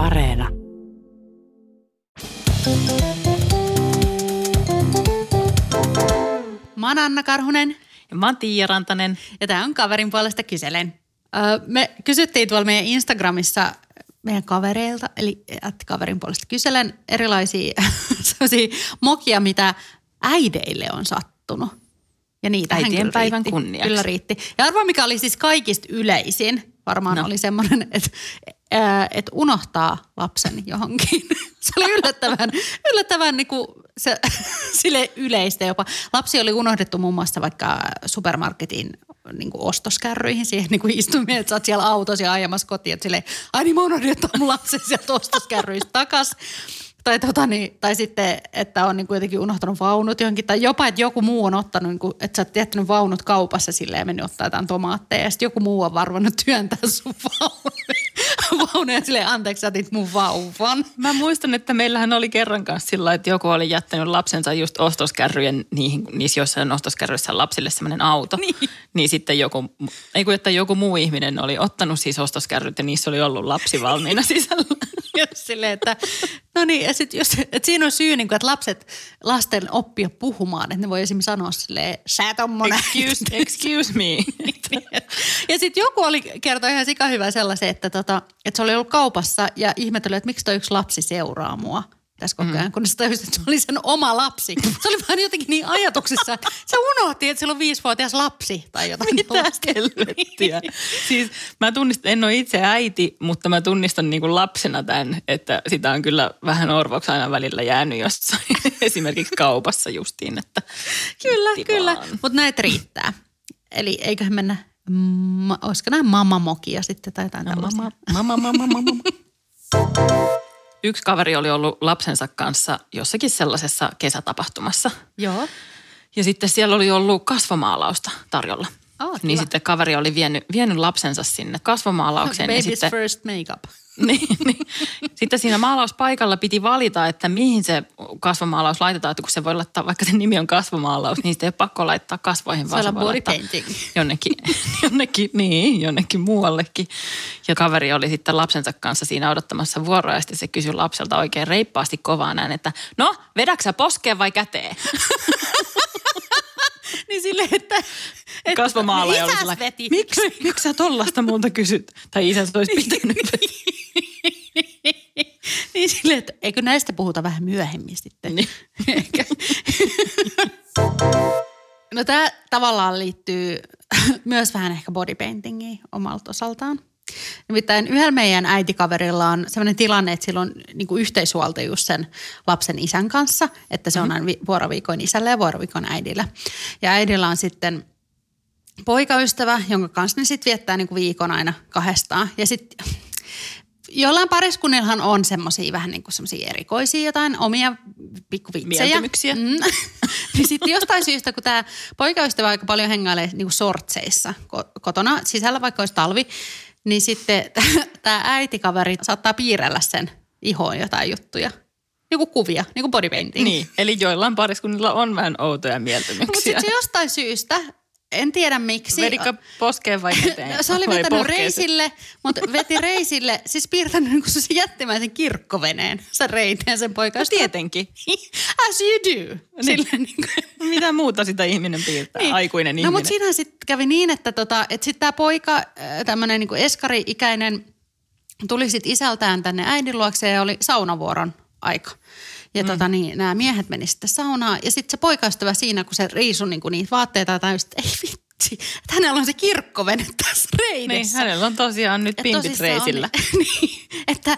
Areena. Mä oon Anna Karhunen Ja mä oon Tiia Rantanen. ja tämä on kaverin puolesta kyselen. Öö, me kysyttiin tuolla meidän Instagramissa meidän kavereilta, eli että kaverin puolesta kyselen erilaisia mokia, mitä äideille on sattunut. Ja niitä Äitien päivän riitti. kunniaksi. Kyllä riitti. Ja arvaa, mikä oli siis kaikista yleisin. Varmaan no. Oli semmoinen, että, että unohtaa lapsen johonkin. Se oli yllättävän, yllättävän niin kuin se, sille yleistä jopa. Lapsi oli unohdettu muun muassa vaikka supermarketin niin kuin ostoskärryihin siihen niin kuin että sä oot siellä autossa ja ajamassa kotiin, että silleen, ai niin mä unohdin ottaa mun lapsen sieltä ostoskärryistä takas. Tai, tota, niin, tai sitten, että on niin kuin jotenkin unohtanut vaunut johonkin. Tai jopa, että joku muu on ottanut, niin kuin, että sä oot jättänyt vaunut kaupassa silleen ja mennyt ottaa jotain tomaatteja. Ja sitten joku muu on varvannut työntää sun vaunuja. vaunuja silleen, anteeksi, otit mun vauvan. Mä muistan, että meillähän oli kerran kanssa sillä, että joku oli jättänyt lapsensa just ostoskärryjen, niihin, niissä joissain ostoskärryissä lapsille semmoinen auto. Niin. niin sitten joku, ei kun, että joku muu ihminen oli ottanut siis ostoskärryt ja niissä oli ollut lapsi valmiina sisällä. Ja silleen, että no niin, ja sit jos, että siinä on syy, niin kuin, että lapset, lasten oppia puhumaan, että ne voi esimerkiksi sanoa silleen, sä tommonen. Excuse, excuse me. Ja sitten joku oli kertoi ihan sika hyvä sellaisen, että, tota, että se oli ollut kaupassa ja ihmetteli, että miksi toi yksi lapsi seuraa mua tässä koko ajan, mm. kun se tajusi, että se oli sen oma lapsi. Se oli vaan jotenkin niin ajatuksissa, että se unohti, että sillä on viisivuotias lapsi tai jotain. Mitä helvettiä? siis mä tunnistan, en ole itse äiti, mutta mä tunnistan niin kuin lapsena tämän, että sitä on kyllä vähän orvoksi aina välillä jäänyt jossain. Esimerkiksi kaupassa justiin, että Kyllä, kiitti kyllä. vaan. Mutta näitä riittää. Eli eiköhän mennä, ma, olisiko nämä mamamokia sitten tai jotain No, tällaisia. mama, mama, mama, mama. Yksi kaveri oli ollut lapsensa kanssa jossakin sellaisessa kesätapahtumassa. Joo. Ja sitten siellä oli ollut kasvomaalausta tarjolla. Oh, niin sitten kaveri oli vienyt, vienyt lapsensa sinne kasvomaalaukseen. Baby's ja sitten, first makeup. niin, niin. Sitten siinä maalauspaikalla piti valita, että mihin se kasvomaalaus laitetaan. Että kun se voi laittaa, vaikka sen nimi on kasvomaalaus, niin sitä ei ole pakko laittaa kasvoihin, Se vaan on se voi body laittaa painting. jonnekin, jonnekin, niin, jonnekin muuallekin. Ja kaveri oli sitten lapsensa kanssa siinä odottamassa vuoroa ja sitten se kysyi lapselta oikein reippaasti kovaan näin, että no, vedäksä poskeen vai käteen? Niin silleen, että... että Kasvomaalaaja oli isäs sellainen, miksi, miksi sä tollasta multa kysyt? Tai isä olisi pitänyt. silleen, että eikö näistä puhuta vähän myöhemmin sitten. Niin. No tämä tavallaan liittyy myös vähän ehkä bodypaintingiin omalta osaltaan. Nimittäin yhdellä meidän äitikaverilla on sellainen tilanne, että sillä on niin kuin yhteishuoltajuus sen lapsen isän kanssa, että se on aina vi- vuoroviikoin isällä ja vuoroviikoin äidillä. Ja äidillä on sitten poikaystävä, jonka kanssa ne sitten viettää niin kuin viikon aina kahdestaan. Ja sitten jollain pariskunnillahan on semmoisia vähän niin kuin semmoisia erikoisia jotain omia pikkuvitsejä. Mieltymyksiä. Mm. niin sitten jostain syystä, kun tämä poikaystävä aika paljon hengailee niin kuin sortseissa ko- kotona sisällä, vaikka olisi talvi, niin sitten tämä äitikaveri saattaa piirrellä sen ihoon jotain juttuja. Joku kuvia, niin kuin bodypainting. Niin, eli joillain pariskunnilla on vähän outoja Mutta mieltymyksiä. sitten se jostain syystä, en tiedä miksi. Vedikö poskeen vai käteen? No, se oli vetänyt reisille, mutta veti reisille, siis piirtänyt niin se jättimäisen kirkkoveneen, se reiteen sen No poikasta. tietenkin. As you do. Silleen niin kuin. No Mitä muuta sitä ihminen piirtää, niin. aikuinen No ihminen. mutta siinähän sitten kävi niin, että, tota, että sitten tämä poika, tämmöinen niin eskari-ikäinen, tuli sitten isältään tänne äidin luokse ja oli saunavuoron aika. Ja mm. tota, niin, nämä miehet meni sitten saunaan ja sitten se poikaystävä siinä, kun se riisui niin kuin niitä vaatteita tai just, ei vitsi, että hänellä on se kirkkovene tässä niin, reidessä. hänellä on tosiaan nyt pimpit reisillä. On, niin, että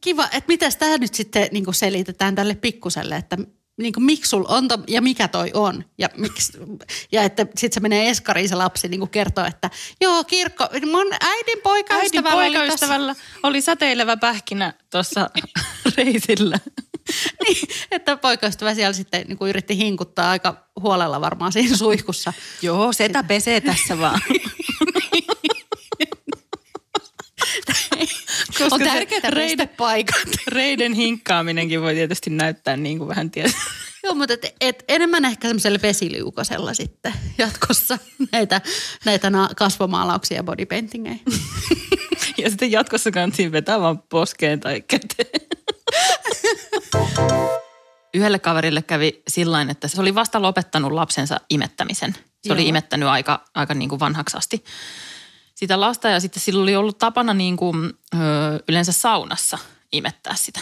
kiva, että mitäs tämä nyt sitten niin kuin selitetään tälle pikkuselle, että niin kuin, miksi sul on to, ja mikä toi on. Ja, miksi, ja että sitten se menee eskariin se lapsi niin kuin kertoo, että joo kirkko, mun äidin Äidin poikaystävällä oli tossa- poikaystävällä oli säteilevä pähkinä tuossa reisillä. niin, että poikaystävä siellä sitten niin kuin yritti hinkuttaa aika huolella varmaan siinä suihkussa. Joo, setä pesee tässä vaan. Koska on se tärkeää reiden, paikat. reiden hinkkaaminenkin voi tietysti näyttää niin kuin vähän tiedä. Joo, mutta et, et enemmän ehkä semmoiselle vesiliukosella sitten jatkossa näitä, näitä na- kasvomaalauksia ja bodypaintingeja. Ja sitten jatkossa kantiin vetää vaan poskeen tai käteen. Yhdelle kaverille kävi sillä että se oli vasta lopettanut lapsensa imettämisen. Se Joo. oli imettänyt aika, aika niin kuin vanhaksi asti sitä lasta ja sitten sillä oli ollut tapana niin kuin, ö, yleensä saunassa imettää sitä.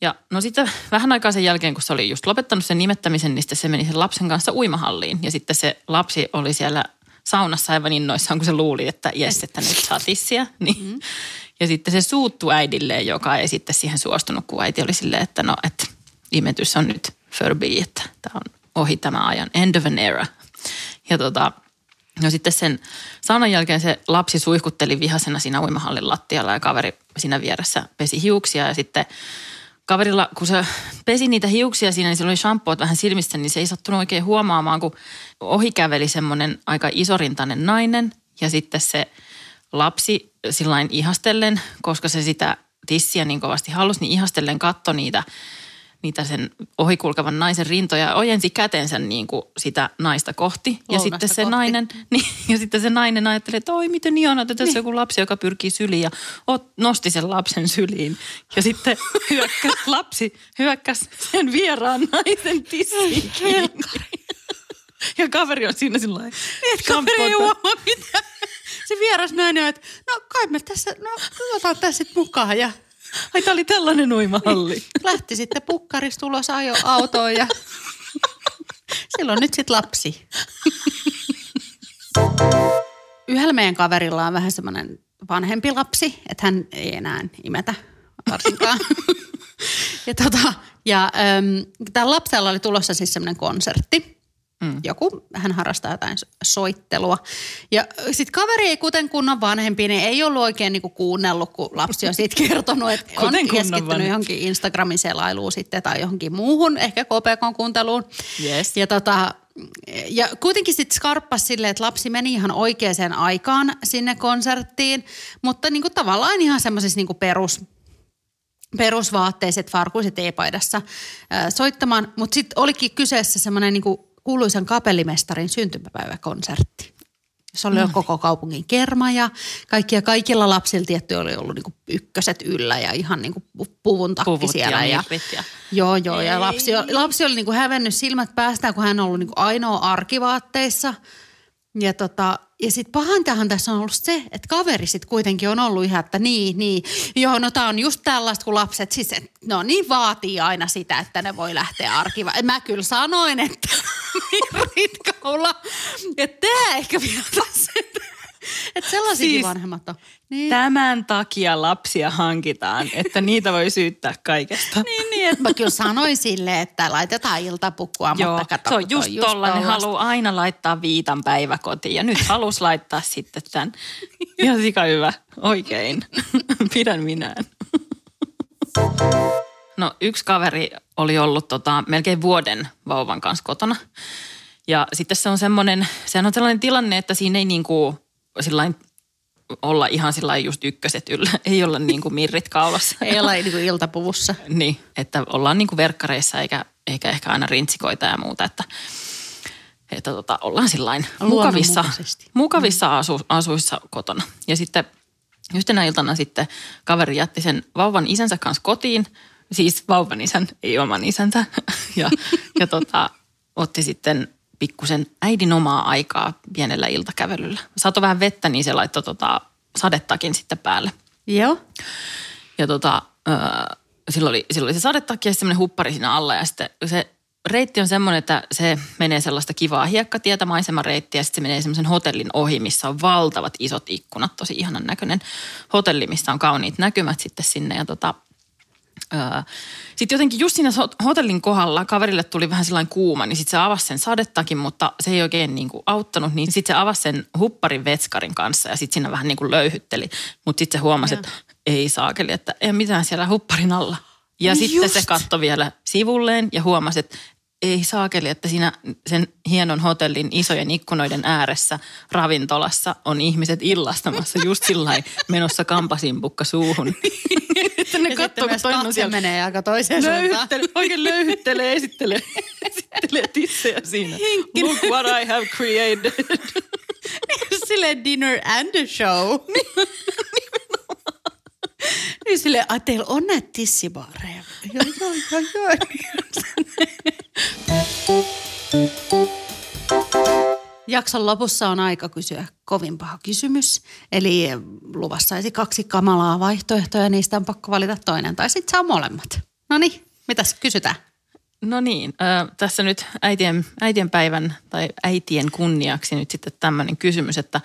Ja no sitten vähän aikaa sen jälkeen, kun se oli just lopettanut sen nimettämisen, niin sitten se meni sen lapsen kanssa uimahalliin. Ja sitten se lapsi oli siellä saunassa aivan innoissaan, kun se luuli, että jes, että nyt saa tissiä. Niin. Mm. Ja sitten se suuttu äidilleen, joka ei sitten siihen suostunut, kun äiti oli silleen, että no, että imetys on nyt förbi, että tämä on ohi tämä ajan, end of an era. Ja tota, No sitten sen saunan jälkeen se lapsi suihkutteli vihasena siinä uimahallin lattialla ja kaveri siinä vieressä pesi hiuksia. Ja sitten kaverilla, kun se pesi niitä hiuksia siinä, niin sillä oli shampoot vähän silmissä, niin se ei sattunut oikein huomaamaan, kun ohi käveli semmoinen aika isorintainen nainen. Ja sitten se lapsi sillain ihastellen, koska se sitä tissiä niin kovasti halusi, niin ihastellen katto niitä niitä sen ohikulkevan naisen rintoja ojensi kätensä niin kuin sitä naista kohti. Lounasta ja sitten se kohti. nainen, niin, ja sitten se nainen ajatteli, että oi miten ihanaa, että tässä niin. on joku lapsi, joka pyrkii syliin ja ot, nosti sen lapsen syliin. Ja sitten hyökkäs, lapsi hyökkäsi sen vieraan naisen tissiin Ja kaveri on siinä sillä lailla. Niin, kaveri ei huomaa mitään. Se vieras nainen on, että no kai me tässä, no otetaan tässä mukaan ja Ai tää oli tällainen uimahalli. Lähti sitten pukkarista ulos ajo autoon ja silloin nyt sitten lapsi. Yhdellä meidän kaverilla on vähän semmoinen vanhempi lapsi, että hän ei enää imetä varsinkaan. ja tota, ja ähm, tällä lapsella oli tulossa siis semmoinen konsertti. Mm. Joku, hän harrastaa jotain soittelua. Ja sitten kaveri ei kuten kunnon vanhempi, niin ei ollut oikein niinku kuunnellut, kun lapsi on siitä kertonut, että on keskittynyt vanhempi. johonkin Instagramin selailuun sitten tai johonkin muuhun, ehkä KPK kuunteluun. Yes. Ja tota, ja kuitenkin sitten skarppas silleen, että lapsi meni ihan oikeaan aikaan sinne konserttiin, mutta niinku tavallaan ihan semmoisissa niinku perus, perusvaatteiset, farkuiset e-paidassa äh, soittamaan. Mutta sitten olikin kyseessä semmoinen niinku kuuluisan kapellimestarin syntymäpäiväkonsertti. Se oli no. koko kaupungin kerma ja kaikkia, kaikilla lapsilla tietty oli ollut niinku ykköset yllä ja ihan niinku puvun takki Puvut siellä. Ja, ja, ja. Joo, joo. Ei. Ja lapsi, lapsi oli niinku hävennyt silmät päästään, kun hän on ollut niinku ainoa arkivaatteissa – ja, tota, ja sitten pahantahan tässä on ollut se, että kaveri sitten kuitenkin on ollut ihan, että niin, niin, joo, no tämä on just tällaista, kun lapset, siis et, no niin vaatii aina sitä, että ne voi lähteä arkiva. Mä kyllä sanoin, että ritkaula, että tämä ehkä vielä tässä, että sellaisiakin siis, vanhemmat on. Niin. Tämän takia lapsia hankitaan, että niitä voi syyttää kaikesta. niin, niin, että mä kyllä sanoin sille, että laitetaan iltapukkua, Joo, mutta kato, se on just, just tolla, ne haluaa aina laittaa viitan päiväkotiin ja nyt halus laittaa sitten tämän. Ihan sika hyvä, oikein. Pidän minään. No yksi kaveri oli ollut tota, melkein vuoden vauvan kanssa kotona. Ja sitten se on semmoinen, sehän on sellainen tilanne, että siinä ei niinku sillain olla ihan sillä just ykköset yllä. Ei olla niin kuin mirrit kaulassa. Ei olla niin kuin iltapuvussa. niin, että ollaan niin kuin verkkareissa eikä, eikä ehkä aina rintsikoita ja muuta. Että, että tota, ollaan sillain mukavissa, mukavissa mm. asu, asuissa kotona. Ja sitten yhtenä iltana sitten kaveri jätti sen vauvan isänsä kanssa kotiin. Siis vauvan isän, ei oman isänsä. ja, ja tota, otti sitten pikkusen äidin omaa aikaa pienellä iltakävelyllä. Sato vähän vettä, niin se laittoi tota sadettakin sitten päälle. Joo. Ja tota, äh, silloin, oli, silloin oli se sadettakki ja semmoinen huppari siinä alla ja sitten se reitti on semmoinen, että se menee sellaista kivaa hiekkatietä, maisemareittiä ja sitten se menee semmoisen hotellin ohi, missä on valtavat isot ikkunat, tosi ihanan näköinen hotelli, missä on kauniit näkymät sitten sinne ja tota, sitten jotenkin just siinä hotellin kohdalla kaverille tuli vähän sellainen kuuma, niin sitten se avasi sen sadettakin, mutta se ei oikein niin kuin auttanut. Niin sitten se avasi sen hupparin vetskarin kanssa ja sitten siinä vähän niin kuin löyhytteli. Mutta sitten se huomasi, ja. että ei saakeli, että ei mitään siellä hupparin alla. Ja niin sitten just. se katsoi vielä sivulleen ja huomasi, että ei saakeli, että siinä sen hienon hotellin isojen ikkunoiden ääressä ravintolassa on ihmiset illastamassa just sillä menossa kampasimpukka suuhun. että ne katsoo, kun toinen siellä. menee aika toiseen suuntaan. Oikein löyhyttelee, esittelee, esittelee tissejä siinä. Hinkin. Look what I have created. Silleen dinner and a show. Niin silleen, ai teillä on näitä tissibaareja. Joo, joo, joo, joo. Jakson lopussa on aika kysyä kovin paha kysymys. Eli luvassa olisi kaksi kamalaa vaihtoehtoa ja niistä on pakko valita toinen. Tai sitten saa molemmat. No niin, mitäs kysytään? No niin, äh, tässä nyt äitien, äitien päivän tai äitien kunniaksi nyt sitten tämmöinen kysymys, että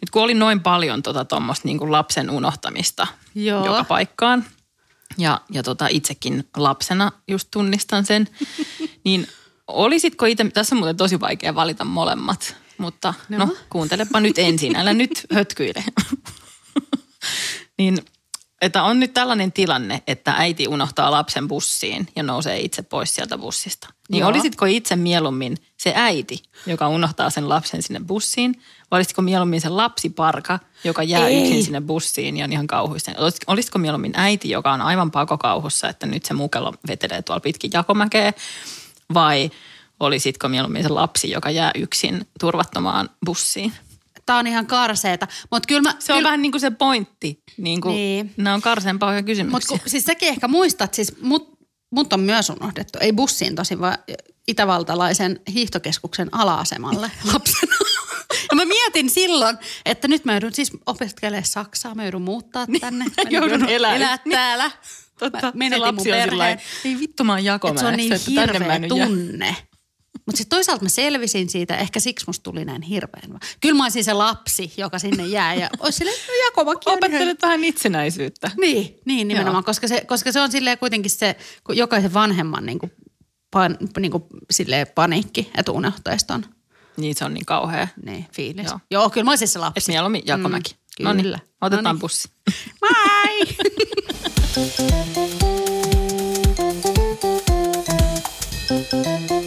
nyt kun oli noin paljon tota tuommoista niin lapsen unohtamista Joo. joka paikkaan ja, ja tota itsekin lapsena just tunnistan sen, niin olisitko itse, tässä on muuten tosi vaikea valita molemmat, mutta no, no kuuntelepa nyt ensin, älä nyt hötkyile. niin että on nyt tällainen tilanne, että äiti unohtaa lapsen bussiin ja nousee itse pois sieltä bussista. Niin Joo. olisitko itse mieluummin se äiti, joka unohtaa sen lapsen sinne bussiin, vai olisitko mieluummin se lapsiparka, joka jää Ei. yksin sinne bussiin ja on ihan kauhuisten? Olisitko mieluummin äiti, joka on aivan pakokauhussa, että nyt se mukelo vetelee tuolla pitkin jakomäkeä, vai olisitko mieluummin se lapsi, joka jää yksin turvattomaan bussiin? Tämä on ihan karseeta. Mut kyllä mä, se on kyllä... vähän niin kuin se pointti. Niin kuin, niin. Nämä on karseen pahoja kysymyksiä. Mutta siis säkin ehkä muistat, siis mut, mut on myös unohdettu. Ei bussiin tosin, vaan itävaltalaisen hiihtokeskuksen ala-asemalle lapsena. Ja mä mietin silloin, että nyt mä joudun siis opiskelemaan Saksaa, mä joudun muuttaa niin, tänne. Mä joudun elää. elää täällä. Totta, mä lapsi on sillä ei vittu mä oon jakomäessä, se on niin hirveä tunne. Mutta sitten toisaalta mä selvisin siitä, ehkä siksi musta tuli näin hirveän. Kyllä mä olisin se lapsi, joka sinne jää ja olisi silleen, no Jakomakin Opettelet vähän itsenäisyyttä. Niin, niin nimenomaan, koska se, koska se on silleen kuitenkin se, jokaisen vanhemman niin kuin, pan, niin kuin, silleen paniikki, että on. Niin, se on niin kauhea. Niin, fiilis. Joo, Joo kyllä mä olisin se lapsi. Et mieluummin Jakomäki. Mm, no niin, otetaan Noniin. bussi. Bye!